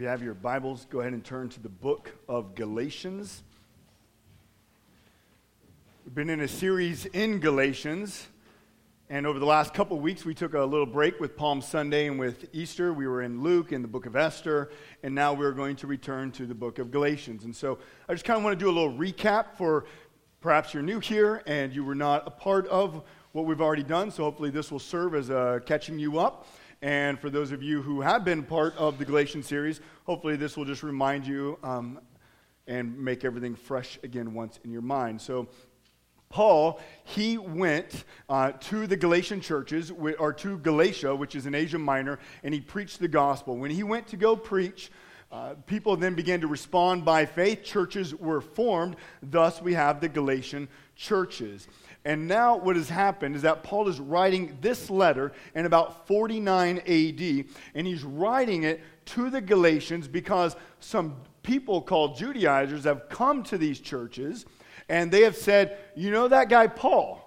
If you have your Bibles, go ahead and turn to the book of Galatians. We've been in a series in Galatians, and over the last couple of weeks, we took a little break with Palm Sunday and with Easter. We were in Luke and the book of Esther, and now we're going to return to the book of Galatians. And so I just kind of want to do a little recap for perhaps you're new here and you were not a part of what we've already done, so hopefully this will serve as a catching you up. And for those of you who have been part of the Galatian series, hopefully this will just remind you um, and make everything fresh again once in your mind. So, Paul, he went uh, to the Galatian churches, or to Galatia, which is in Asia Minor, and he preached the gospel. When he went to go preach, uh, people then began to respond by faith. Churches were formed. Thus, we have the Galatian churches. And now, what has happened is that Paul is writing this letter in about 49 AD, and he's writing it to the Galatians because some people called Judaizers have come to these churches and they have said, You know that guy Paul?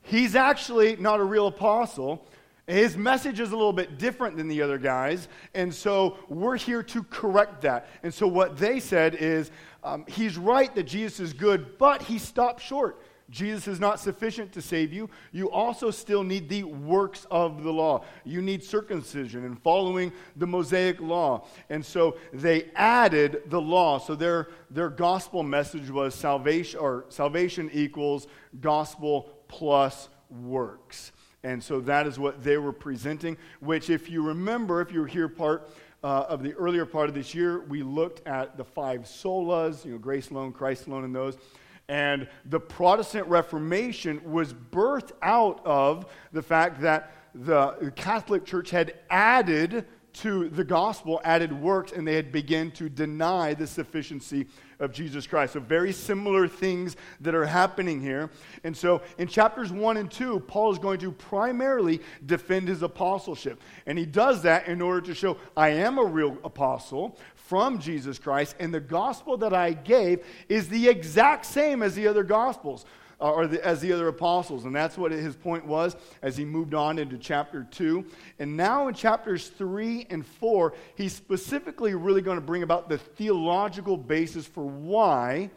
He's actually not a real apostle. His message is a little bit different than the other guys, and so we're here to correct that. And so, what they said is, um, he's right that Jesus is good, but he stopped short. Jesus is not sufficient to save you. You also still need the works of the law. You need circumcision and following the Mosaic law. And so they added the law. So their, their gospel message was salvation or salvation equals gospel plus works. And so that is what they were presenting, which, if you remember, if you were here part uh, of the earlier part of this year, we looked at the five solas, you know, grace alone, Christ alone, and those. And the Protestant Reformation was birthed out of the fact that the Catholic Church had added to the gospel, added works, and they had begun to deny the sufficiency of Jesus Christ. So, very similar things that are happening here. And so, in chapters 1 and 2, Paul is going to primarily defend his apostleship. And he does that in order to show I am a real apostle from Jesus Christ, and the gospel that I gave is the exact same as the other gospels. Uh, or the, as the other apostles. And that's what his point was as he moved on into chapter 2. And now in chapters 3 and 4, he's specifically really going to bring about the theological basis for why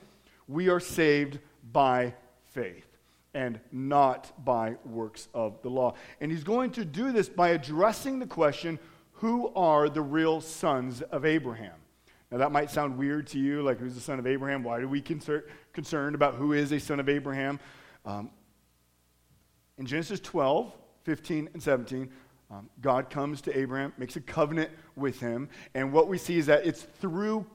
we are saved by faith and not by works of the law. And he's going to do this by addressing the question who are the real sons of Abraham? Now, that might sound weird to you, like who's the son of Abraham? Why are we concern, concerned about who is a son of Abraham? Um, in Genesis 12, 15, and 17, um, God comes to Abraham, makes a covenant with him, and what we see is that it's through,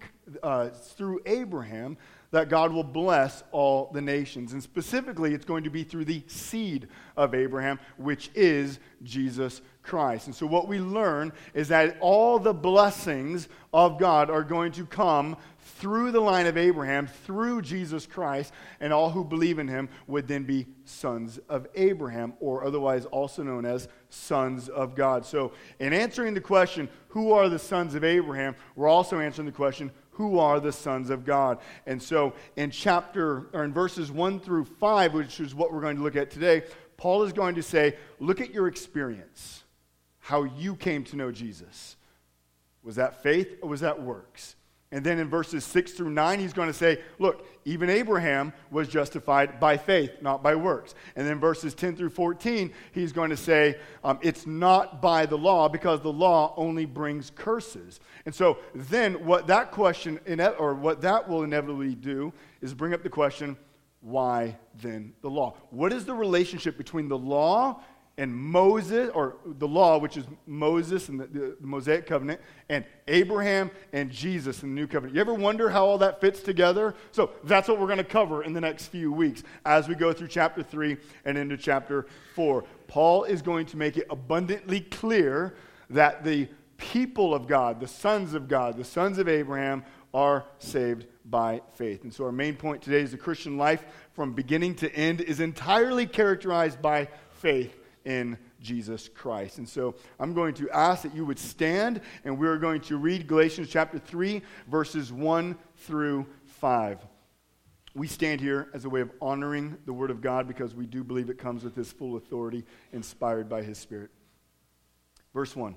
uh, through Abraham that God will bless all the nations. And specifically, it's going to be through the seed of Abraham, which is Jesus Christ. And so, what we learn is that all the blessings of God are going to come through the line of Abraham, through Jesus Christ, and all who believe in him would then be sons of Abraham, or otherwise also known as sons of God. So, in answering the question, who are the sons of Abraham, we're also answering the question, who are the sons of God. And so in chapter or in verses 1 through 5, which is what we're going to look at today, Paul is going to say, look at your experience, how you came to know Jesus. Was that faith or was that works? And then in verses 6 through 9, he's going to say, look, even Abraham was justified by faith, not by works. And then verses 10 through 14, he's going to say, um, it's not by the law because the law only brings curses. And so then what that question, or what that will inevitably do, is bring up the question, why then the law? What is the relationship between the law and Moses, or the law, which is Moses and the, the, Mosaic covenant, and Abraham and Jesus in the new covenant. You ever wonder how all that fits together? So that's what we're going to cover in the next few weeks as we go through chapter 3 and into chapter 4. Paul is going to make it abundantly clear that the people of God, the sons of God, the sons of Abraham, are saved by faith. And so our main point today is the Christian life from beginning to end is entirely characterized by faith in Jesus Christ. And so I'm going to ask that you would stand and we're going to read Galatians chapter 3, verses 1 through 5. We stand here as a way of honoring the Word of God because we do believe it comes with His full authority, inspired by His Spirit. Verse 1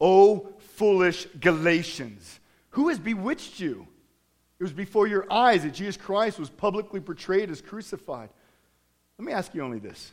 O foolish Galatians, who has bewitched you? It was before your eyes that Jesus Christ was publicly portrayed as crucified. Let me ask you only this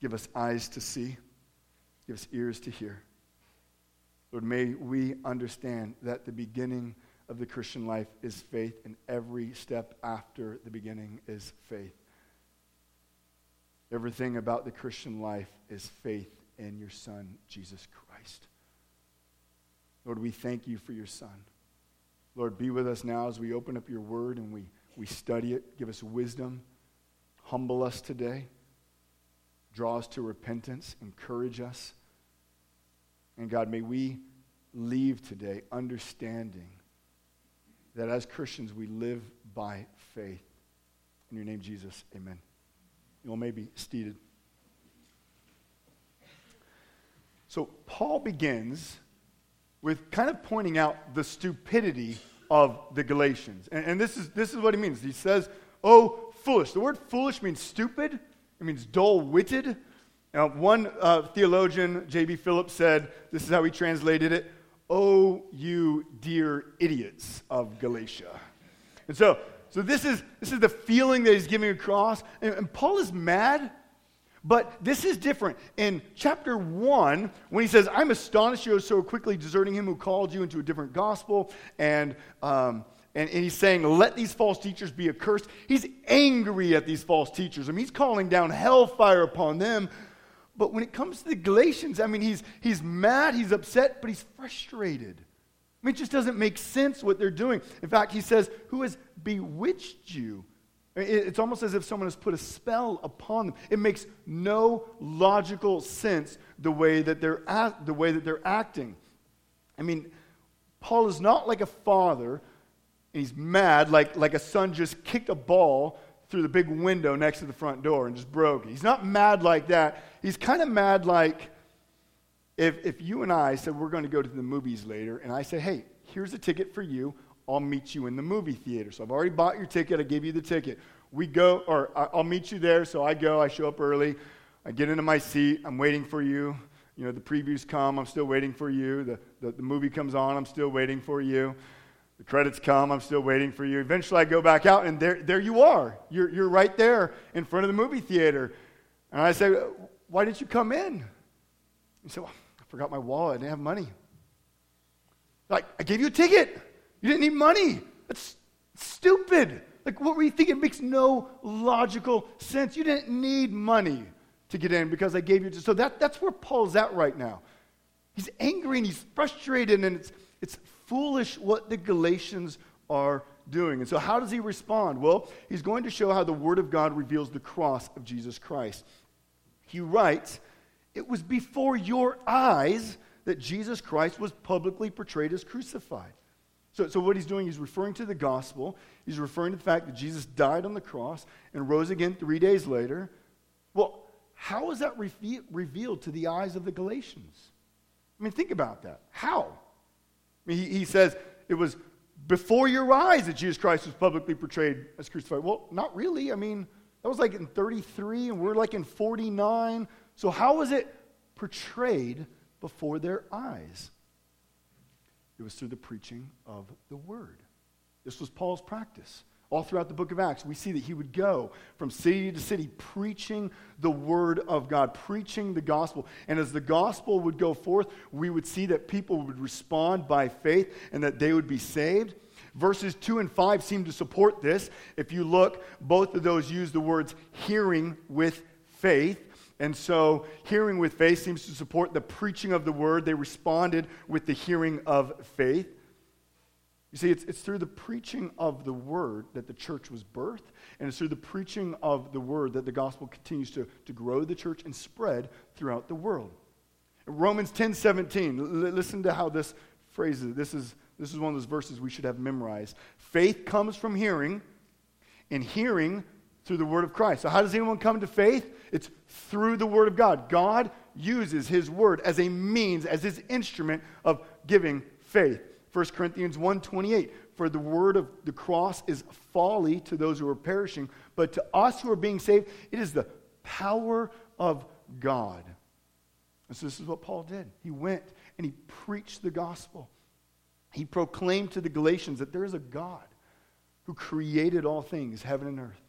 Give us eyes to see. Give us ears to hear. Lord, may we understand that the beginning of the Christian life is faith, and every step after the beginning is faith. Everything about the Christian life is faith in your Son, Jesus Christ. Lord, we thank you for your Son. Lord, be with us now as we open up your word and we we study it. Give us wisdom. Humble us today. Draw us to repentance. Encourage us. And God, may we leave today understanding that as Christians we live by faith. In your name, Jesus, amen. You all may be seated. So, Paul begins with kind of pointing out the stupidity of the Galatians. And, and, this, is, this is what he means. He says, Oh, foolish. The word foolish means stupid, it means dull witted. Now, one uh, theologian, J.B. Phillips, said, This is how he translated it Oh, you dear idiots of Galatia. And so, so this, is, this is the feeling that he's giving across. And, and Paul is mad but this is different. In chapter 1, when he says, I'm astonished you are so quickly deserting him who called you into a different gospel, and, um, and, and, he's saying, Let these false teachers be accursed. He's angry at these false teachers. I mean, he's calling down hellfire upon them. But when it comes to the Galatians, I mean, he's, he's mad, he's upset, but he's frustrated. I mean, it just doesn't make sense what they're doing. In fact, he says, Who has bewitched you? It's almost as if someone has put a spell upon them. It makes no logical sense the way that they're, act, the way that they're acting. I mean, Paul is not like a father, he's mad, like, like a son just kicked a ball through the big window next to the front door and just broke it. He's not mad like that. He's kind of mad like if, if you and I said we're going to go to the movies later, and I say, hey, here's a ticket for you. I'll meet you in the movie theater. So I've already bought your ticket. I gave you the ticket. We go, or I'll meet you there. So I go, I show up early. I get into my seat. I'm waiting for you. You know, the previews come. I'm still waiting for you. The, the, the movie comes on. I'm still waiting for you. The credits come. I'm still waiting for you. Eventually, I go back out, and there, there you are. You're, you're right there in front of the movie theater. And I say, Why didn't you come in? He said, well, I forgot my wallet. I didn't have money. Like, I gave you a ticket. You didn't need money. That's stupid. Like, what were you thinking? It makes no logical sense. You didn't need money to get in because I gave you. So that, that's where Paul's at right now. He's angry and he's frustrated, and it's, it's foolish what the Galatians are doing. And so, how does he respond? Well, he's going to show how the Word of God reveals the cross of Jesus Christ. He writes, It was before your eyes that Jesus Christ was publicly portrayed as crucified. So, so what he's doing, he's referring to the gospel. He's referring to the fact that Jesus died on the cross and rose again three days later. Well, how is that reve- revealed to the eyes of the Galatians? I mean, think about that. How? Mean, he, he says it was before your eyes that Jesus Christ was publicly portrayed as crucified. Well, not really. I mean, that was like in 33, and we're like in 49. So, how was it portrayed before their eyes? It was through the preaching of the word. This was Paul's practice. All throughout the book of Acts, we see that he would go from city to city preaching the word of God, preaching the gospel. And as the gospel would go forth, we would see that people would respond by faith and that they would be saved. Verses 2 and 5 seem to support this. If you look, both of those use the words hearing with faith. And so, hearing with faith seems to support the preaching of the word. They responded with the hearing of faith. You see, it's, it's through the preaching of the word that the church was birthed, and it's through the preaching of the word that the gospel continues to, to grow the church and spread throughout the world. Romans 10 17, l- listen to how this phrases. This is, this is one of those verses we should have memorized. Faith comes from hearing, and hearing through the word of Christ. So, how does anyone come to faith? It's through the word of God. God uses his word as a means, as his instrument of giving faith. 1 Corinthians 1:28 For the word of the cross is folly to those who are perishing, but to us who are being saved, it is the power of God. And so this is what Paul did. He went and he preached the gospel. He proclaimed to the Galatians that there is a God who created all things, heaven and earth.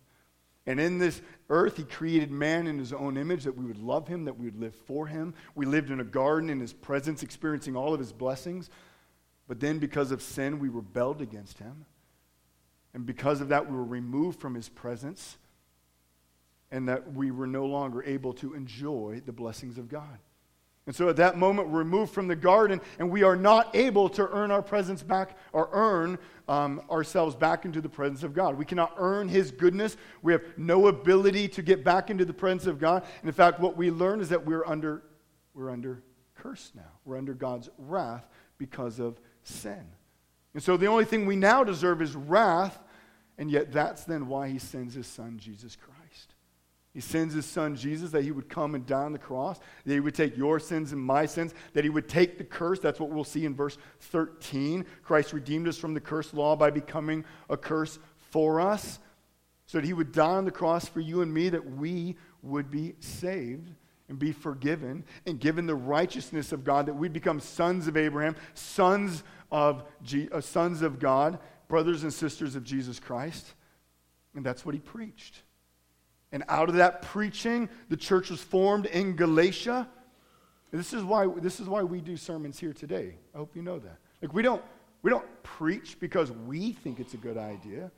And in this earth, he created man in his own image that we would love him, that we would live for him. We lived in a garden in his presence, experiencing all of his blessings. But then, because of sin, we rebelled against him. And because of that, we were removed from his presence, and that we were no longer able to enjoy the blessings of God. And so at that moment, we're removed from the garden, and we are not able to earn our presence back or earn um, ourselves back into the presence of God. We cannot earn His goodness. We have no ability to get back into the presence of God. And in fact, what we learn is that we're under, we're under curse now. We're under God's wrath because of sin. And so the only thing we now deserve is wrath, and yet that's then why He sends His Son, Jesus Christ. He sends his son Jesus that he would come and die on the cross, that he would take your sins and my sins, that he would take the curse. That's what we'll see in verse 13. Christ redeemed us from the curse law by becoming a curse for us, so that he would die on the cross for you and me, that we would be saved and be forgiven and given the righteousness of God, that we'd become sons of Abraham, sons of, G- uh, sons of God, brothers and sisters of Jesus Christ. And that's what he preached. And out of that preaching, the church was formed in Galatia. This is why, this is why we do sermons here today. I hope you know that. Like, we don't, we don't preach because we think it's a good idea.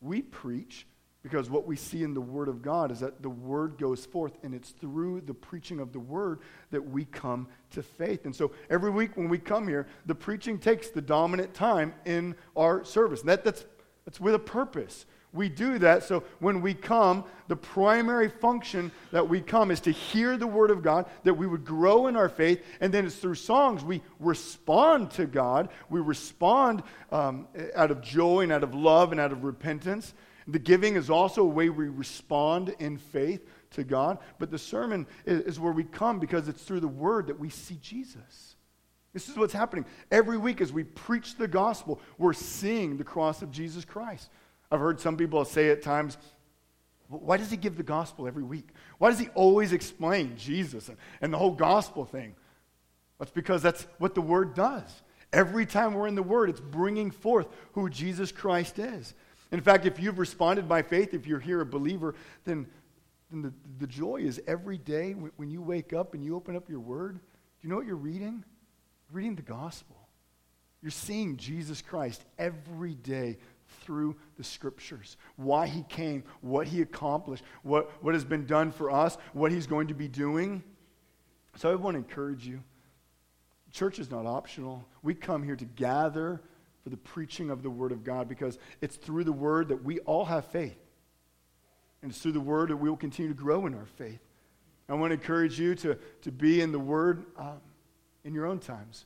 We preach because what we see in the Word of God is that the Word goes forth, and it's through the preaching of the Word that we come to faith. And so every week when we come here, the preaching takes the dominant time in our service. And that, that's, that's with a purpose we do that. So when we come, the primary function that we come is to hear the Word of God, that we would grow in our faith, and then it's through songs we respond to God. We respond um, out of joy and out of love and out of repentance. The giving is also a way we respond in faith to God. But the sermon is, is where we come because it's through the Word that we see Jesus. This is what's happening. Every week as we preach the gospel, we're seeing the cross of Jesus Christ. I've heard some people say at times, why does he give the gospel every week? Why does he always explain Jesus and, and the whole gospel thing? That's because that's what the word does. Every time we're in the word, it's bringing forth who Jesus Christ is. In fact, if you've responded by faith, if you're here a believer, then, then the, the joy is every day when, you wake up and you open up your word. Do you know what you're reading? You're reading the gospel. You're seeing Jesus Christ every day through the scriptures. Why he came, what he accomplished, what, what has been done for us, what he's going to be doing. So I want to encourage you. Church is not optional. We come here to gather for the preaching of the Word of God because it's through the Word that we all have faith. And it's through the Word that we will continue to grow in our faith. I want to encourage you to, to be in the Word um, in your own times.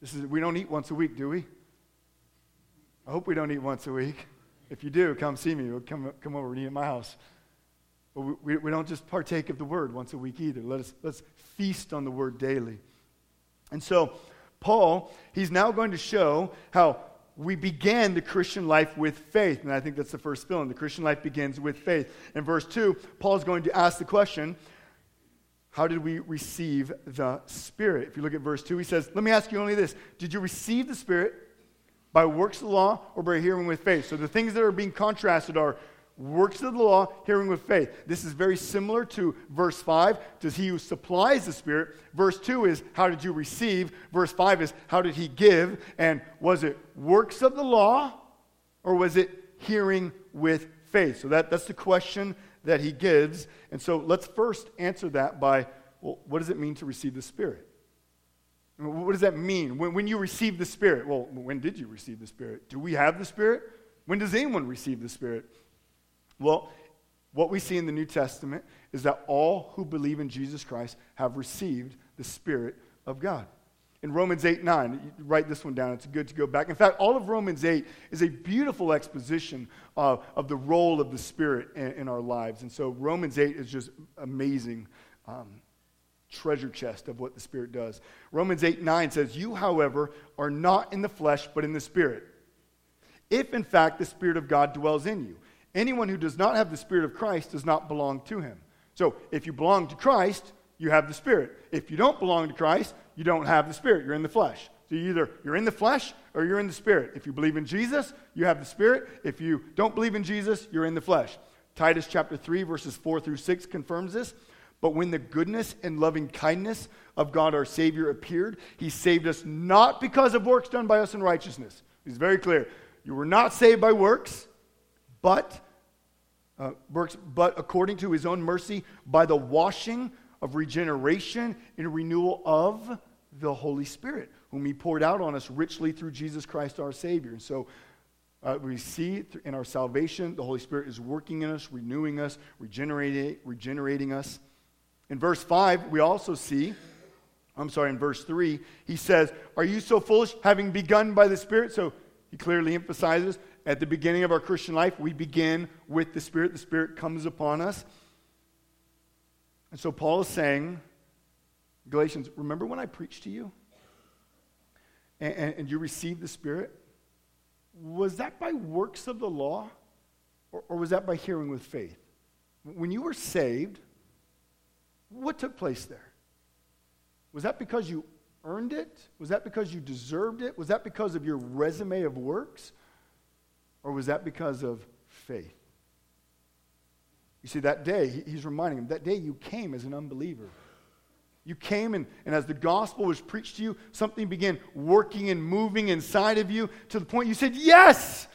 This is, we don't eat once a week, do we? I hope we don't eat once a week. If you do, come see me. Come, come over and eat at my house. But we, we, we don't just partake of the word once a week either. Let us, let's feast on the word daily. And so, Paul, he's now going to show how we began the Christian life with faith. And I think that's the first filling. The Christian life begins with faith. In verse 2, Paul is going to ask the question how did we receive the Spirit? If you look at verse 2, he says, Let me ask you only this Did you receive the Spirit by works of the law or by hearing with faith. So the things that are being contrasted are works of the law, hearing with faith. This is very similar to verse 5, does he who supplies the Spirit. Verse 2 is, how did you receive? Verse 5 is, how did he give? And was it works of the law or was it hearing with faith? So that, that's the question that he gives. And so let's first answer that by, well, what does it mean to receive the Spirit? What does that mean? When, when you receive the Spirit, well, when did you receive the Spirit? Do we have the Spirit? When does anyone receive the Spirit? Well, what we see in the New Testament is that all who believe in Jesus Christ have received the Spirit of God. In Romans 8 9, write this one down. It's good to go back. In fact, all of Romans 8 is a beautiful exposition of, of the role of the Spirit in, in our lives. And so Romans 8 is just amazing. Um, treasure chest of what the Spirit does. Romans 8 9 says, You, however, are not in the flesh, but in the Spirit. If, in fact, the Spirit of God dwells in you. Anyone who does not have the Spirit of Christ does not belong to him. So, if you belong to Christ, you have the Spirit. If you don't belong to Christ, you don't have the Spirit. You're in the flesh. So either you're in the flesh or you're in the Spirit. If you believe in Jesus, you have the Spirit. If you don't believe in Jesus, you're in the flesh. Titus chapter 3, verses 4 through 6 confirms this. But when the goodness and loving kindness of God our Savior appeared, he saved us not because of works done by us in righteousness. He's very clear. You were not saved by works, but uh, works, but according to his own mercy, by the washing of regeneration and renewal of the Holy Spirit, whom he poured out on us richly through Jesus Christ our Savior. And so uh, we see in our salvation, the Holy Spirit is working in us, renewing us, regenerating, regenerating us. In verse 5, we also see, I'm sorry, in verse 3, he says, Are you so foolish, having begun by the Spirit? So he clearly emphasizes at the beginning of our Christian life, we begin with the Spirit. The Spirit comes upon us. And so Paul is saying, Galatians, remember when I preached to you? And, and, and you received the Spirit? Was that by works of the law? Or, or was that by hearing with faith? When you were saved, what took place there? Was that because you earned it? Was that because you deserved it? Was that because of your resume of works? Or was that because of faith? You see, that day, he's reminding him, that day you came as an unbeliever. You came, and, and as the gospel was preached to you, something began working and moving inside of you to the point you said, Yes,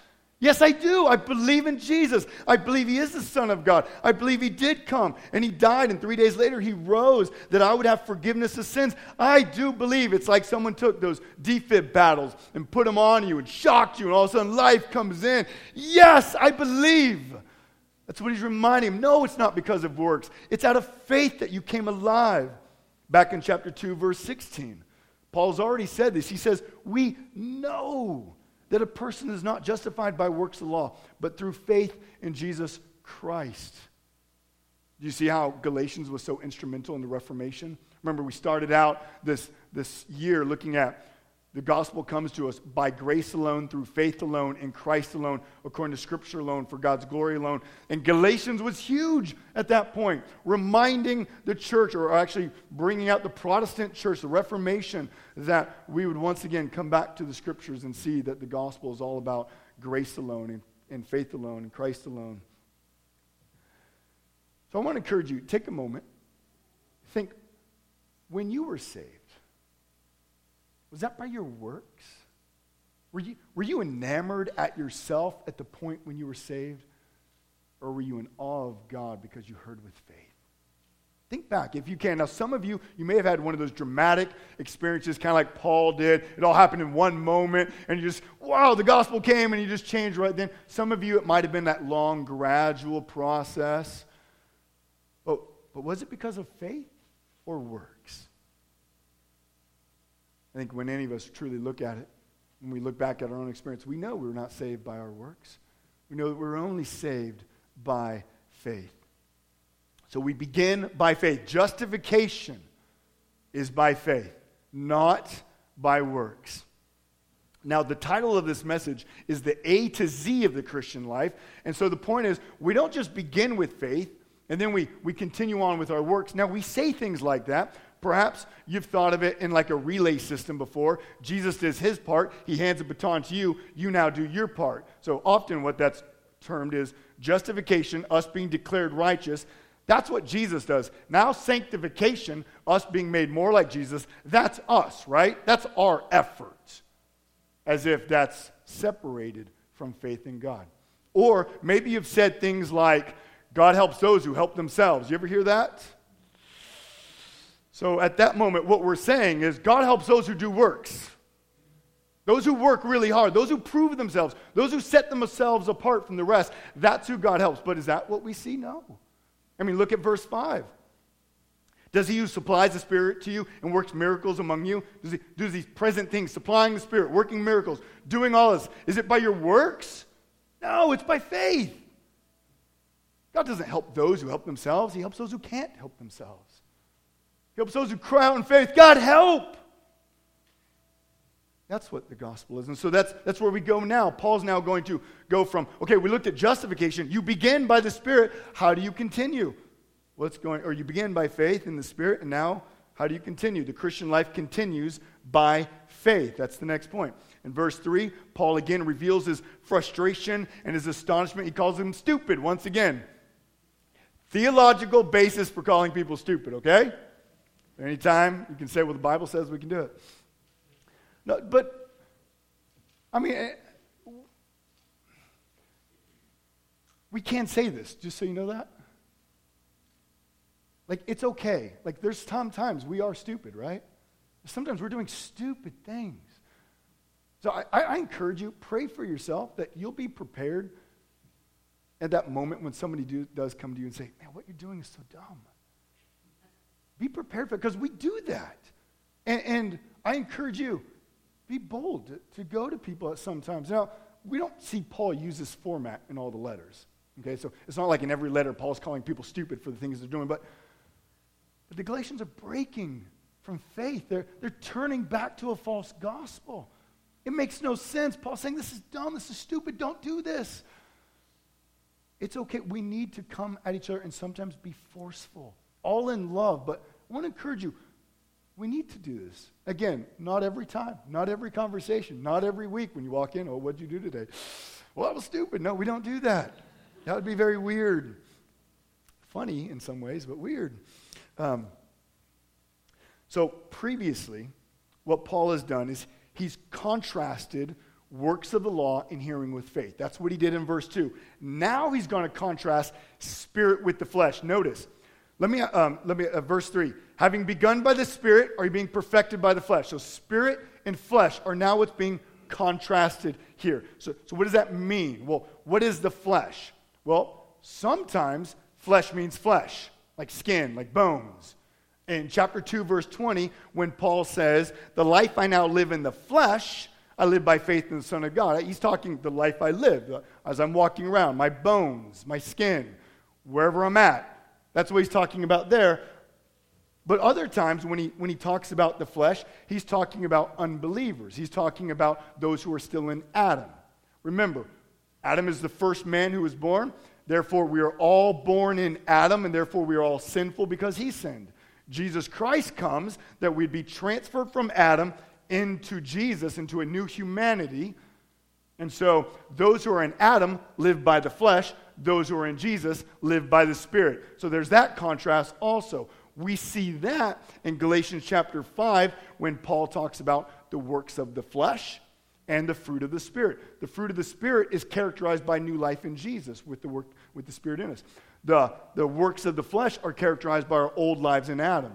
Yes, I do. I believe in Jesus. I believe He is the Son of God. I believe He did come and He died, and three days later He rose that I would have forgiveness of sins. I do believe it's like someone took those defib paddles and put them on you and shocked you, and all of a sudden life comes in. Yes, I believe. That's what He's reminding him. No, it's not because of works, it's out of faith that you came alive. Back in chapter 2, verse 16. Paul's already said this. He says, We know that a person is not justified by works of law, but through faith in Jesus Christ. Do you see how Galatians was so instrumental in the Reformation? Remember, we started out this, this year looking at the gospel comes to us by grace alone, through faith alone, in Christ alone, according to Scripture alone, for God's glory alone. And Galatians was huge at that point, reminding the church, or actually bringing out the Protestant church, the Reformation, that we would once again come back to the Scriptures and see that the gospel is all about grace alone, and, and faith alone, and Christ alone. So I want to encourage you take a moment, think when you were saved, was that by your works? Were you, were you enamored at yourself at the point when you were saved? Or were you in awe of God because you heard with faith? Think back if you can. Now, some of you, you may have had one of those dramatic experiences, kind of like Paul did. It all happened in one moment, and you just, wow, the gospel came, and you just changed right then. Some of you, it might have been that long, gradual process. But, but was it because of faith or works? I think when any of us truly look at it, when we look back at our own experience, we know we were not saved by our works. We know that we're only saved by faith. So we begin by faith. Justification is by faith, not by works. Now, the title of this message is the A to Z of the Christian life. And so the point is, we don't just begin with faith and then we, we continue on with our works. Now, we say things like that, Perhaps you've thought of it in like a relay system before. Jesus does his part, he hands a baton to you, you now do your part. So often, what that's termed is justification, us being declared righteous. That's what Jesus does. Now, sanctification, us being made more like Jesus, that's us, right? That's our effort. As if that's separated from faith in God. Or maybe you've said things like, God helps those who help themselves. You ever hear that? So at that moment, what we're saying is God helps those who do works. Those who work really hard, those who prove themselves, those who set themselves apart from the rest, that's who God helps. But is that what we see? No. I mean, look at verse 5. Does he who supplies the Spirit to you and works miracles among you? Does he do these present things, supplying the Spirit, working miracles, doing all this? Is it by your works? No, it's by faith. God doesn't help those who help themselves, He helps those who can't help themselves. He helps those who cry out in faith, God, help! That's what the gospel is. And so that's, that's where we go now. Paul's now going to go from, okay, we looked at justification. You begin by the Spirit. How do you continue? What's going, or you begin by faith in the Spirit, and now how do you continue? The Christian life continues by faith. That's the next point. In verse 3, Paul again reveals his frustration and his astonishment. He calls them stupid once again. Theological basis for calling people stupid, okay? Anytime you can say what the Bible says, we can do it. No, but, I mean, eh, we can't say this, just so you know that. Like, it's okay. Like, there's some times we are stupid, right? Sometimes we're doing stupid things. So I, I, encourage you, pray for yourself that you'll be prepared at that moment when somebody do, does come to you and say, man, what you're doing is so dumb. Be prepared for it, because we do that. And, and, I encourage you, be bold to, to go to people sometimes. Now, we don't see Paul use this format in all the letters. Okay, so it's not like in every letter Paul's calling people stupid for the things they're doing, but but the Galatians are breaking from faith. They're, they're turning back to a false gospel. It makes no sense. Paul's saying, This is dumb. This is stupid. Don't do this. It's okay. We need to come at each other and sometimes be forceful, all in love. But I want to encourage you we need to do this. Again, not every time, not every conversation, not every week when you walk in. Oh, what'd you do today? Well, that was stupid. No, we don't do that. That would be very weird. Funny in some ways, but weird. Um, so, previously, what Paul has done is he's contrasted works of the law in hearing with faith. That's what he did in verse 2. Now he's going to contrast spirit with the flesh. Notice, let me, um, let me, uh, verse 3. Having begun by the spirit, are you being perfected by the flesh? So, spirit and flesh are now what's being contrasted here. So, so what does that mean? Well, what is the flesh? Well, sometimes flesh means flesh like skin, like bones. In chapter 2, verse 20, when Paul says, The life I now live in the flesh, I live by faith in the Son of God. He's talking the life I live as I'm walking around, my bones, my skin, wherever I'm at. That's what he's talking about there. But other times, when he, when he talks about the flesh, he's talking about unbelievers. He's talking about those who are still in Adam. Remember, Adam is the first man who was born. Therefore, we are all born in Adam, and therefore we are all sinful because he sinned. Jesus Christ comes that we'd be transferred from Adam into Jesus, into a new humanity. And so, those who are in Adam live by the flesh, those who are in Jesus live by the Spirit. So, there's that contrast also. We see that in Galatians chapter 5 when Paul talks about the works of the flesh and the fruit of the Spirit. The fruit of the Spirit is characterized by new life in Jesus with the work with the Spirit in us. The, the works of the flesh are characterized by our old lives in Adam.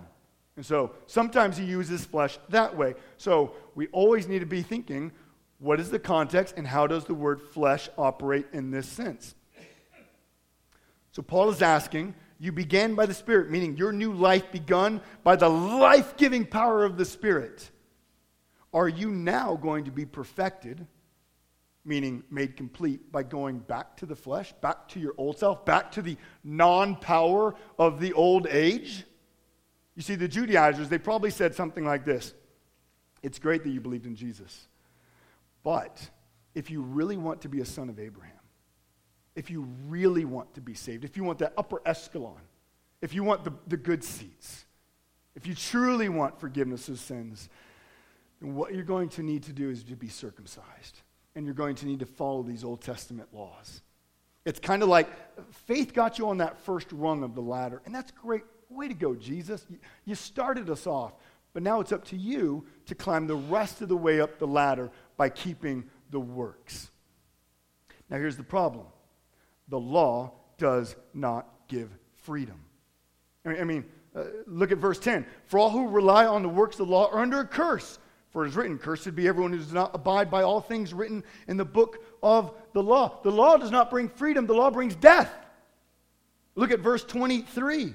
And so sometimes he uses flesh that way. So we always need to be thinking what is the context and how does the word flesh operate in this sense? So Paul is asking, you began by the Spirit, meaning your new life begun by the life giving power of the Spirit. Are you now going to be perfected, meaning made complete, by going back to the flesh, back to your old self, back to the non power of the old age? You see, the Judaizers, they probably said something like this It's great that you believed in Jesus, but if you really want to be a son of Abraham, if you really want to be saved, if you want that upper escalon, if you want the, the good seats, if you truly want forgiveness of sins, and what you're going to need to do is to be circumcised. And you're going to need to follow these Old Testament laws. It's kind of like faith got you on that first rung of the ladder. And that's great. Way to go, Jesus. You started us off. But now it's up to you to climb the rest of the way up the ladder by keeping the works. Now, here's the problem the law does not give freedom. I mean, uh, look at verse 10. For all who rely on the works of the law are under a curse. For it is written, Cursed be everyone who does not abide by all things written in the book of the law. The law does not bring freedom, the law brings death. Look at verse 23.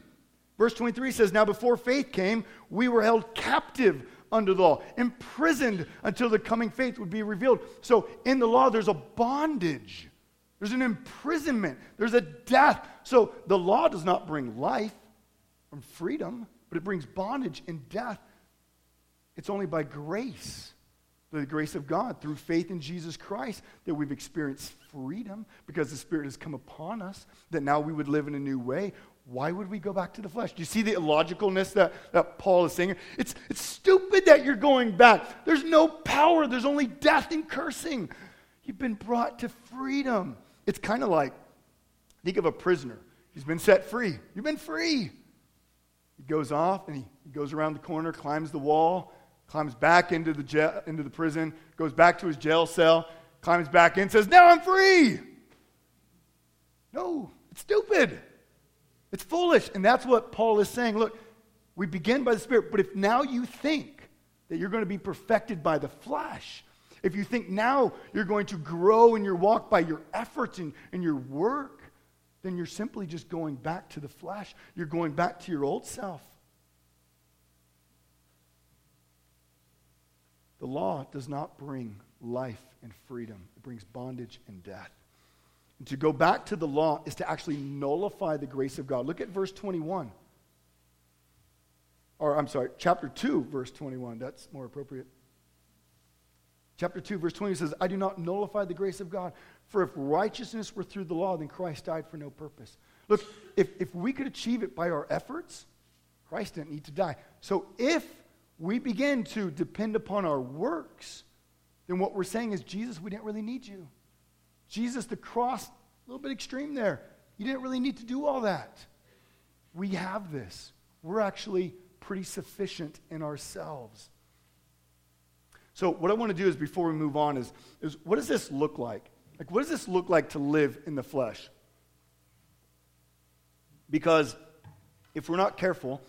Verse 23 says, Now before faith came, we were held captive under the law, imprisoned until the coming faith would be revealed. So in the law, there's a bondage, there's an imprisonment, there's a death. So the law does not bring life and freedom, but it brings bondage and death. It's only by grace, the grace of God, through faith in Jesus Christ, that we've experienced freedom because the Spirit has come upon us, that now we would live in a new way. Why would we go back to the flesh? Do you see the illogicalness that, that Paul is saying? It's, it's stupid that you're going back. There's no power, there's only death and cursing. You've been brought to freedom. It's kind of like think of a prisoner. He's been set free. You've been free. He goes off and he, goes around the corner, climbs the wall, climbs back into the, jail, into the prison, goes back to his jail cell, climbs back in, says, Now I'm free. No, it's stupid. It's foolish. And that's what Paul is saying. Look, we begin by the Spirit, but if now you think that you're going to be perfected by the flesh, if you think now you're going to grow in your walk by your efforts and, and your work, then you're simply just going back to the flesh. You're going back to your old self. The law does not bring life and freedom, it brings bondage and death. And to go back to the law is to actually nullify the grace of God. Look at verse 21. Or, I'm sorry, chapter 2, verse 21. That's more appropriate. Chapter 2, verse 20 says, I do not nullify the grace of God, for if righteousness were through the law, then Christ died for no purpose. Look, if, if we could achieve it by our efforts, Christ didn't need to die. So if we begin to depend upon our works, then what we're saying is, Jesus, we didn't really need you. Jesus, the cross, a little bit extreme there. You didn't really need to do all that. We have this. We're actually pretty sufficient in ourselves. So, what I want to do is, before we move on, is, is what does this look like? Like, what does this look like to live in the flesh? Because if we're not careful,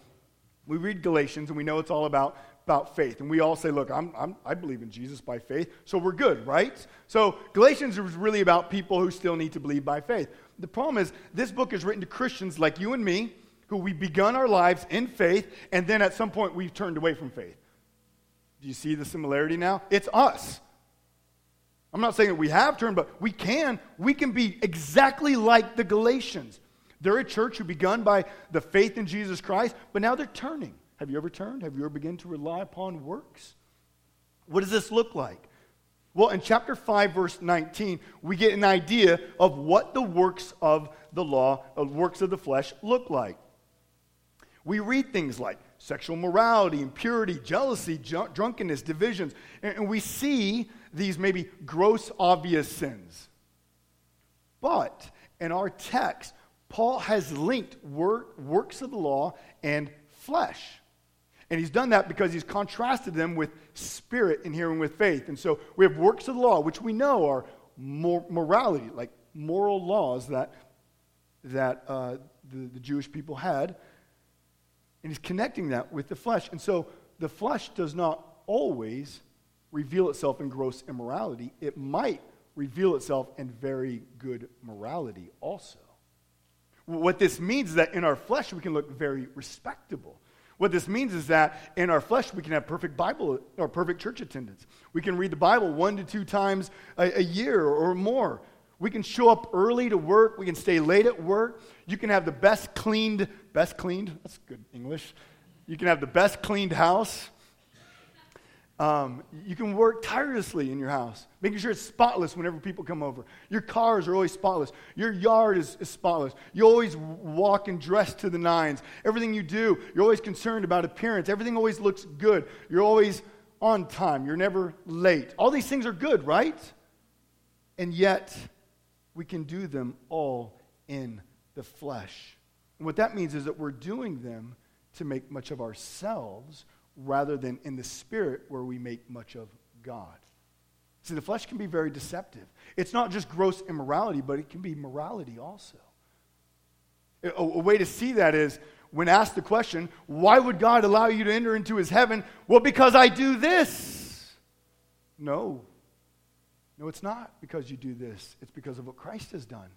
we read Galatians and we know it's all about about faith. And we all say, look, I'm, I'm, i believe in Jesus by faith, so we're good, right? So Galatians is really about people who still need to believe by faith. The problem is, this book is written to Christians like you and me, who we've begun our lives in faith, and then at some point we've turned away from faith. Do you see the similarity now? It's us. I'm not saying that we have turned, but we can. We can be exactly like the Galatians. They're a church who begun by the faith in Jesus Christ, but now they're turning. Have you ever turned? Have you ever begun to rely upon works? What does this look like? Well, in chapter 5, verse 19, we get an idea of what the works of the law, of works of the flesh, look like. We read things like sexual morality, impurity, jealousy, drunkenness, divisions, and, and we see these maybe gross, obvious sins. But in our text, Paul has linked work, works of the law and flesh. And he's done that because he's contrasted them with spirit in hearing with faith. And so we have works of the law, which we know are morality, like moral laws that, that uh, the, the Jewish people had. And he's connecting that with the flesh. And so the flesh does not always reveal itself in gross immorality, it might reveal itself in very good morality also. What this means is that in our flesh, we can look very respectable. What this means is that in our flesh, we can have perfect Bible or perfect church attendance. We can read the Bible one to two times a, a, year or more. We can show up early to work. We can stay late at work. You can have the best cleaned, best cleaned, that's good English. You can have the best cleaned house. Um, you can work tirelessly in your house, making sure it's spotless whenever people come over. Your cars are always spotless. Your yard is, is spotless. You always walk and dress to the nines. Everything you do, you're always concerned about appearance. Everything always looks good. You're always on time. You're never late. All these things are good, right? And yet, we can do them all in the flesh. And what that means is that we're doing them to make much of ourselves rather than in the spirit where we make much of God. See, the flesh can be very deceptive. It's not just gross immorality, but it can be morality also. A, a, way to see that is when asked the question, why would God allow you to enter into his heaven? Well, because I do this. No. No, it's not because you do this. It's because of what Christ has done.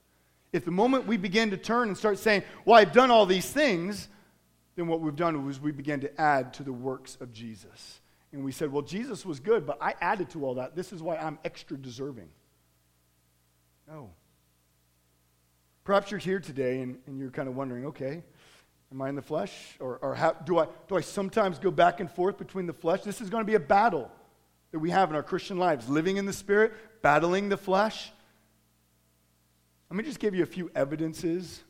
If the moment we begin to turn and start saying, well, I've done all these things, then what we've done was we began to add to the works of Jesus. And we said, well, Jesus was good, but I added to all that. This is why I'm extra deserving. No. Perhaps you're here today and, and you're kind of wondering, okay, am I in the flesh? Or, or how, do, I, do I sometimes go back and forth between the flesh? This is going to be a battle that we have in our Christian lives living in the Spirit, battling the flesh. Let me just give you a few evidences,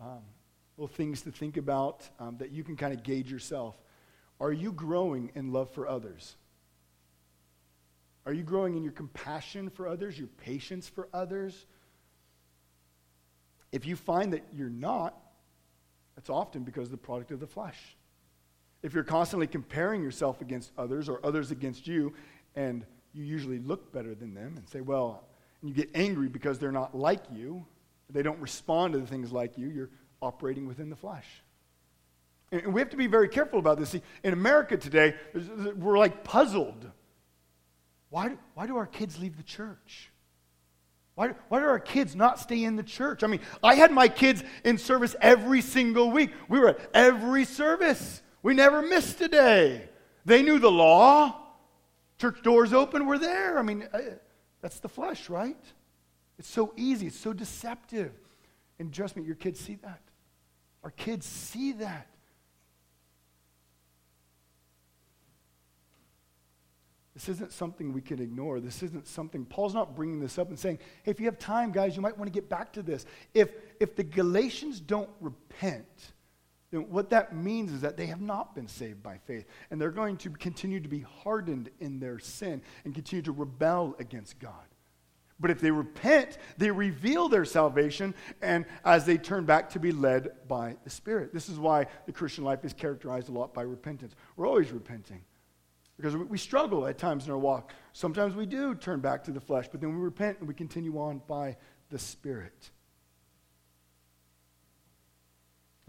um, little things to think about um, that you can kind of gauge yourself. Are you growing in love for others? Are you growing in your compassion for others, your patience for others? If you find that you're not, that's often because of the product of the flesh. If you're constantly comparing yourself against others or others against you, and you usually look better than them and say, well, you get angry because they're not like you, they don't respond to the things like you, you're operating within the flesh. And we have to be very careful about this. See, in America today, we're like puzzled. Why do, why do our kids leave the church? Why, why do our kids not stay in the church? I mean, I had my kids in service every single week. We were at every service. We never missed a day. They knew the law. Church doors open, we're there. I mean, that's the flesh, right? It's so easy, it's so deceptive. And trust me, your kids see that. Our kids see that. This isn't something we can ignore. This isn't something, Paul's not bringing this up and saying, hey, if you have time, guys, you might want to get back to this. If, if the Galatians don't repent, then what that means is that they have not been saved by faith. And they're going to continue to be hardened in their sin and continue to rebel against God. But if they repent, they reveal their salvation, and as they turn back to be led by the Spirit. This is why the Christian life is characterized a lot by repentance. We're always repenting. Because we struggle at times in our walk. Sometimes we do turn back to the flesh, but then we repent and we continue on by the Spirit.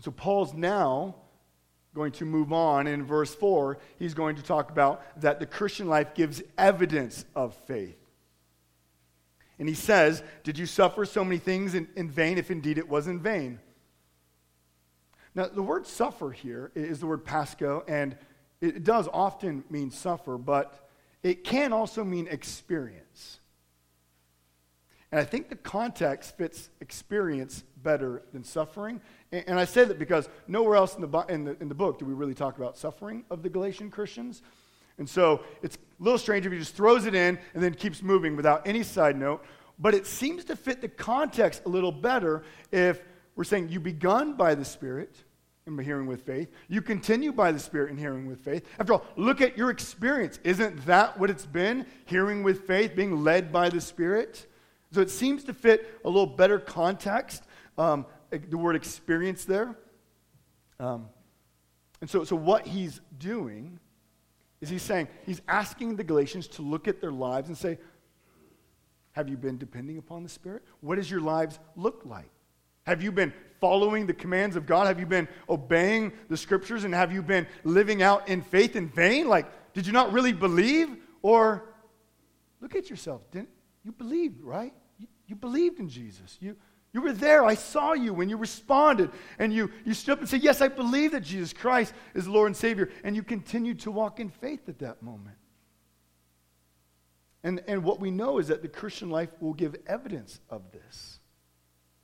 So Paul's now going to move on. In verse 4, he's going to talk about that the Christian life gives evidence of faith. And he says, Did you suffer so many things in, in vain, if indeed it was in vain? Now, the word suffer here is the word pascho, and it does often mean suffer, but it can also mean experience. And I think the context fits experience better than suffering. And, I say that because nowhere else in the, in, the, in the book do we really talk about suffering of the Galatian Christians. And so it's a little strange if he just throws it in and then keeps moving without any side note. But it seems to fit the context a little better if we're saying you begun by the Spirit in hearing with faith. You continue by the Spirit in hearing with faith. After all, look at your experience. Isn't that what it's been? Hearing with faith, being led by the Spirit? So it seems to fit a little better context, um, the word experience there. Um, and so, so what he's doing is he's saying, he's asking the Galatians to look at their lives and say, Have you been depending upon the Spirit? What does your lives look like? Have you been following the commands of God? Have you been obeying the scriptures? And have you been living out in faith in vain? Like, did you not really believe? Or look at yourself. Didn't you believed, right? You, you believed in Jesus. You, you were there. I saw you when you responded. And you, you stood up and said, Yes, I believe that Jesus Christ is Lord and Savior. And you continued to walk in faith at that moment. And, and what we know is that the Christian life will give evidence of this.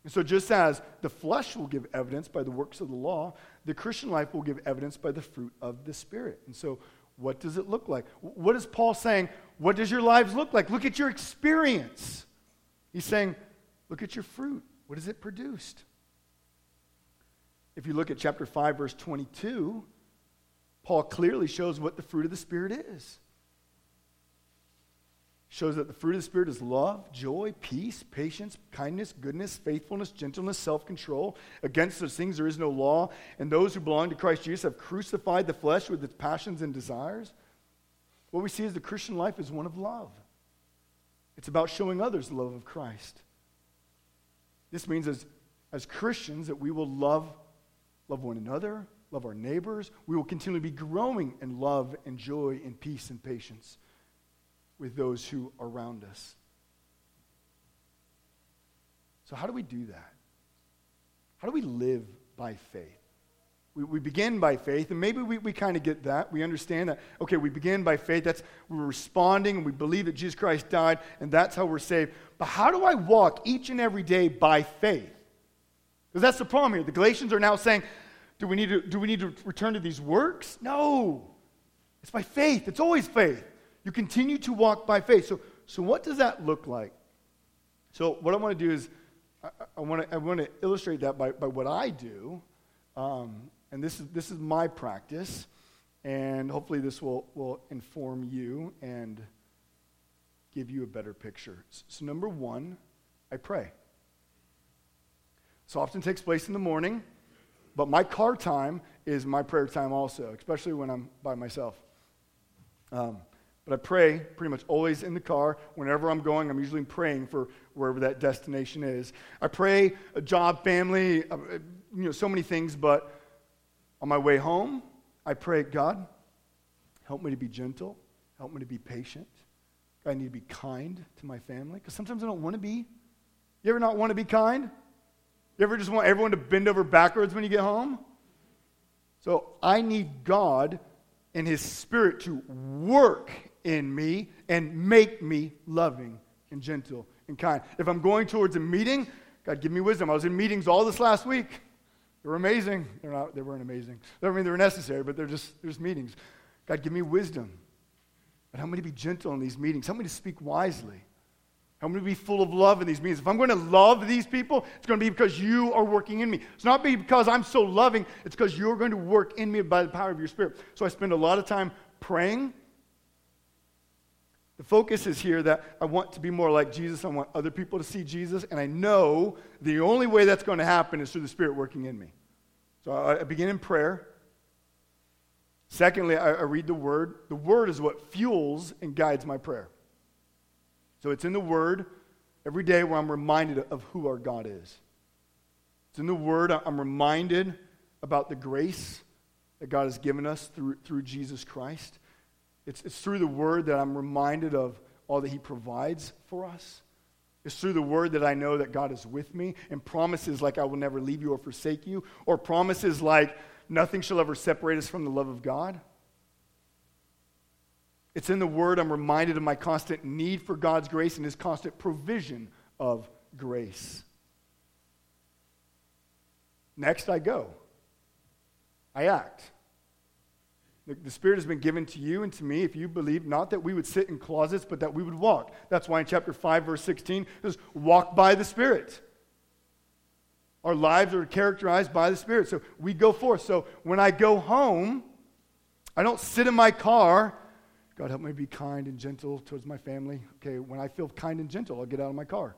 And so, just as the flesh will give evidence by the works of the law, the Christian life will give evidence by the fruit of the Spirit. And so, what does it look like? What is Paul saying? What does your lives look like? Look at your experience. He's saying, look at your fruit. What has it produced? If you look at chapter 5, verse 22, Paul clearly shows what the fruit of the Spirit is shows that the fruit of the Spirit is love, joy, peace, patience, kindness, goodness, faithfulness, gentleness, self control. Against those things there is no law. And those who belong to Christ Jesus have crucified the flesh with its passions and desires. What we see is the Christian life is one of love. It's about showing others the love of Christ. This means as, as Christians that we will love, love one another, love our neighbors. We will continually be growing in love and joy and peace and patience with those who are around us. So, how do we do that? How do we live by faith? We, we begin by faith, and maybe we, we kind of get that. We understand that, okay, we begin by faith. That's we're responding, and we believe that Jesus Christ died, and that's how we're saved. But how do I walk each and every day by faith? Because that's the problem here. The Galatians are now saying, do we, need to, do we need to return to these works? No. It's by faith. It's always faith. You continue to walk by faith. So, so what does that look like? So, what I want to do is, I, I want to illustrate that by, by what I do. Um, and this is, this is my practice. And hopefully, this will, will inform you and give you a better picture. So, number one, I pray. This often takes place in the morning, but my car time is my prayer time also, especially when I'm by myself. Um, but I pray pretty much always in the car. Whenever I'm going, I'm usually praying for wherever that destination is. I pray a job, family, uh, you know, so many things, but on my way home, I pray, God, help me to be gentle, help me to be patient. I need to be kind to my family because sometimes I don't want to be. You ever not want to be kind? You ever just want everyone to bend over backwards when you get home? So I need God and His Spirit to work in me and make me loving and gentle and kind. If I'm going towards a meeting, God, give me wisdom. I was in meetings all this last week. They were amazing. They're not, they weren't amazing. I mean, they were necessary, but they're just, they're just meetings. God, give me wisdom. And help me to be gentle in these meetings. Help me to speak wisely. I'm going to be full of love in these meetings. If I'm going to love these people, it's going to be because you are working in me. It's not because I'm so loving, it's because you're going to work in me by the power of your Spirit. So I spend a lot of time praying. The focus is here that I want to be more like Jesus. I want other people to see Jesus. And I know the only way that's going to happen is through the Spirit working in me. So I begin in prayer. Secondly, I read the Word. The Word is what fuels and guides my prayer. So it's in the Word every day where I'm reminded of who our God is. It's in the Word I'm reminded about the grace that God has given us through, through Jesus Christ. It's, it's through the Word that I'm reminded of all that He provides for us. It's through the Word that I know that God is with me and promises like I will never leave you or forsake you, or promises like nothing shall ever separate us from the love of God. It's in the Word I'm reminded of my constant need for God's grace and His constant provision of grace. Next, I go. I act. The, the, Spirit has been given to you and to me if you believe, not that we would sit in closets, but that we would walk. That's why in chapter 5, verse 16, it says, walk by the Spirit. Our lives are characterized by the Spirit. So we go forth. So when I go home, I don't sit in my car God, help me be kind and gentle towards my family. Okay, when I feel kind and gentle, I'll get out of my car.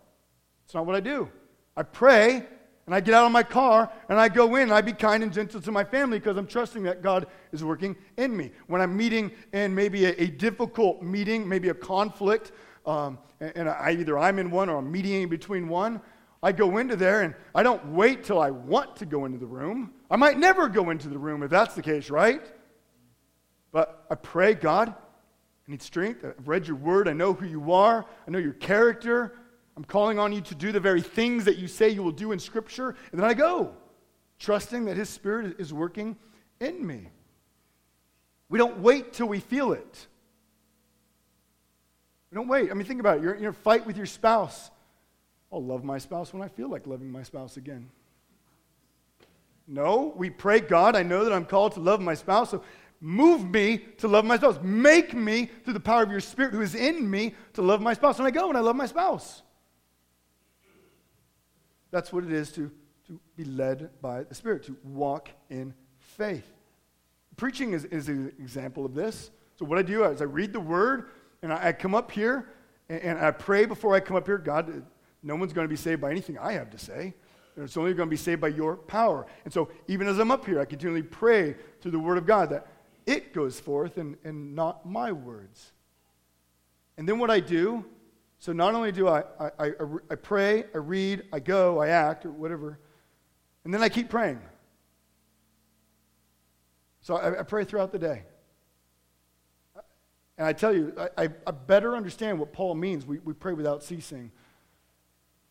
It's not what I do. I pray and I get out of my car and I go in and I be kind and gentle to my family because I'm trusting that God is working in me. When I'm meeting in maybe a, a difficult meeting, maybe a conflict, um, and, and I, either I'm in one or I'm mediating between one, I go into there and I don't wait till I want to go into the room. I might never go into the room if that's the case, right? But I pray, God, I need strength. I've read your word. I know who you are. I know your character. I'm calling on you to do the very things that you say you will do in Scripture. And then I go, trusting that His Spirit is working in me. We don't wait till we feel it. We don't wait. I mean, think about it. You're, in a fight with your spouse. I'll love my spouse when I feel like loving my spouse again. No, we pray, God, I know that I'm called to love my spouse, so Move me to love my spouse. Make me, through the power of your Spirit who is in me, to love my spouse. And I go and I love my spouse. That's what it is to, to be led by the Spirit, to walk in faith. Preaching is, is an example of this. So, what I do is I read the word and I, I come up here and, and I pray before I come up here God, no one's going to be saved by anything I have to say. It's only going to be saved by your power. And so, even as I'm up here, I continually pray through the Word of God that it goes forth and, and not my words. And then what I do, so not only do I, I, I, I pray, I read, I go, I act, or whatever, and then I keep praying. So I, I pray throughout the day. And I tell you, I, I, better understand what Paul means. We, we pray without ceasing.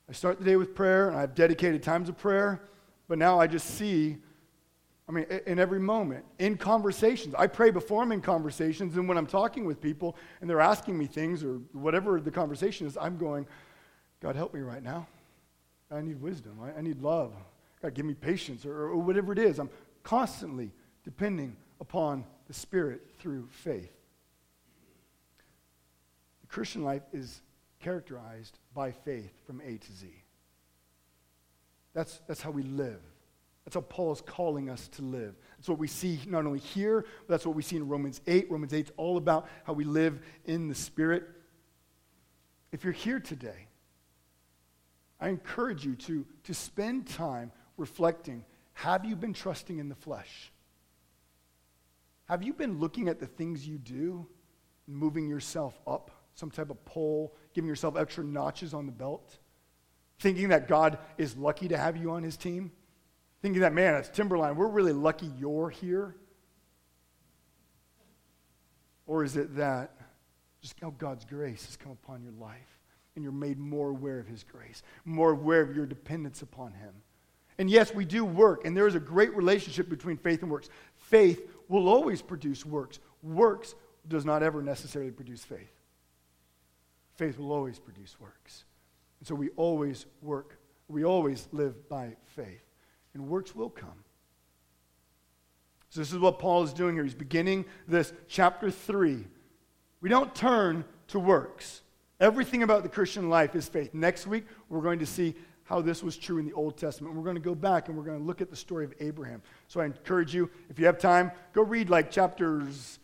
I start the day with prayer, and I have dedicated times of prayer, but now I just see I mean, in every moment, in conversations. I pray before I'm in conversations, and when I'm talking with people and they're asking me things or whatever the conversation is, I'm going, God, help me right now. I need wisdom. I, need love. God, give me patience or, or whatever it is. I'm constantly depending upon the Spirit through faith. The Christian life is characterized by faith from A to Z. That's, that's how we live. That's how Paul is calling us to live. That's what we see not only here, but that's what we see in Romans 8. Romans 8 is all about how we live in the Spirit. If you're here today, I encourage you to, to spend time reflecting have you been trusting in the flesh? Have you been looking at the things you do, moving yourself up, some type of pole, giving yourself extra notches on the belt? Thinking that God is lucky to have you on his team? Thinking that, man, it's Timberline, we're really lucky you're here? Or is it that just how God's grace has come upon your life and you're made more aware of his grace, more aware of your dependence upon him? And yes, we do work, and there is a great relationship between faith and works. Faith will always produce works. Works does not ever necessarily produce faith. Faith will always produce works. And so we always work, we always live by faith and works will come. So, this is what Paul is doing here. He's beginning this chapter 3. We don't turn to works. Everything about the Christian life is faith. Next week, we're going to see how this was true in the Old Testament. We're going to go back and we're going to look at the story of Abraham. So, I encourage you, if you have time, go read like chapters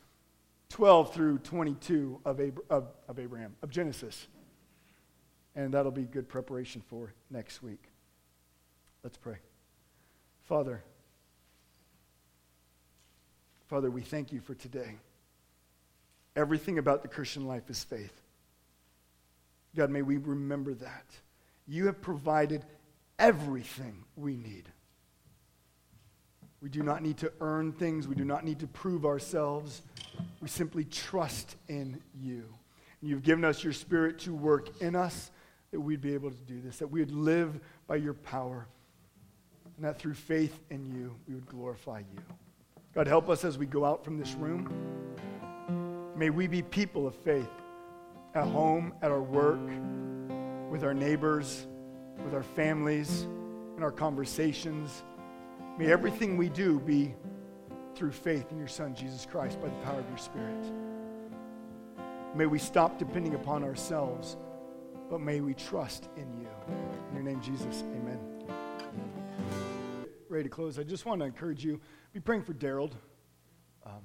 12 through 22 of, Ab- of, of Abraham, of Genesis. And that'll be good preparation for next week. Let's pray. Father, Father, we thank you for today. Everything about the Christian life is faith. God, may we remember that. You have provided everything we need. We do not need to earn things. We do not need to prove ourselves. We simply trust in you. And you've given us your spirit to work in us that we'd be able to do this, that we would live by your power and that through faith in you, we would glorify you. God, help us as we go out from this room. May we be people of faith at home, at our work, with our neighbors, with our families, in our conversations. May everything we do be through faith in your Son, Jesus Christ, by the power of your Spirit. May we stop depending upon ourselves, but may we trust in you. In your name, Jesus, amen ready to close, I just want to encourage you be praying for Daryl. Um,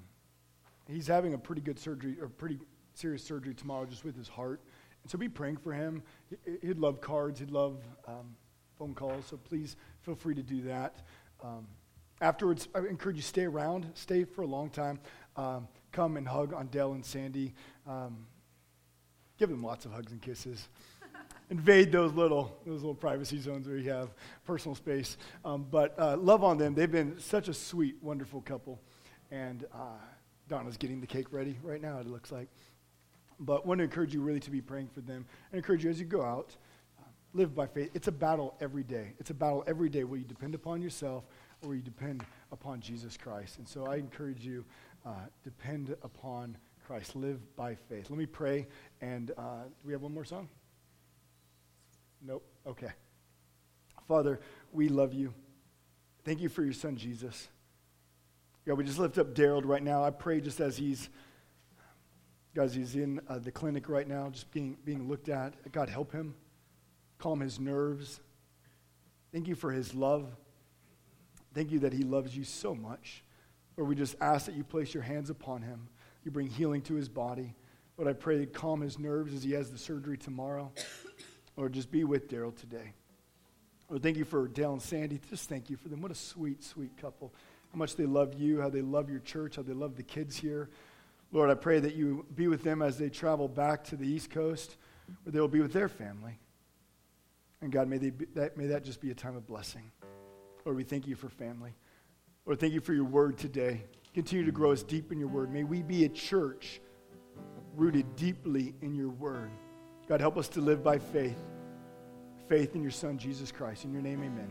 he's having a pretty good surgery, or pretty serious surgery tomorrow, just with his heart. And so be praying for him. He'd love cards, he'd love um, phone calls, so please feel free to do that. Um, afterwards, I encourage you stay around, stay for a long time. Um, come and hug on Dell and Sandy. Um, give them lots of hugs and kisses invade those little those little privacy zones where you have personal space. Um, but uh, love on them. They've been such a sweet, wonderful couple, and uh, Donna's getting the cake ready right now. It looks like. But want to encourage you really to be praying for them, and encourage you as you go out, uh, live by faith. It's a battle every day. It's a battle every day where you depend upon yourself or you depend upon Jesus Christ. And so I encourage you, uh, depend upon Christ. Live by faith. Let me pray. And uh, do we have one more song? Nope. Okay. Father, we love you. Thank you for your son, Jesus. God, we just lift up Daryl right now. I pray just as he's, guys, he's in uh, the clinic right now, just being, being looked at. God, help him. Calm his nerves. Thank you for his love. Thank you that he loves you so much. Lord, we just ask that you place your hands upon him. You bring healing to his body. Lord, I pray that calm his nerves as he has the surgery tomorrow. Lord, just be with Daryl today. Lord, thank you for Dale and Sandy. Just thank you for them. What a sweet, sweet couple. How much they love you, how they love your church, how they love the kids here. Lord, I pray that you be with them as they travel back to the East Coast, where they will be with their family. And God, may, they be, that, may that just be a time of blessing. Lord, we thank you for family. Lord, thank you for your word today. Continue to grow us deep in your word. May we be a church rooted deeply in your word. God, help us to live by faith. Faith in your Son, Jesus Christ. In your name, amen.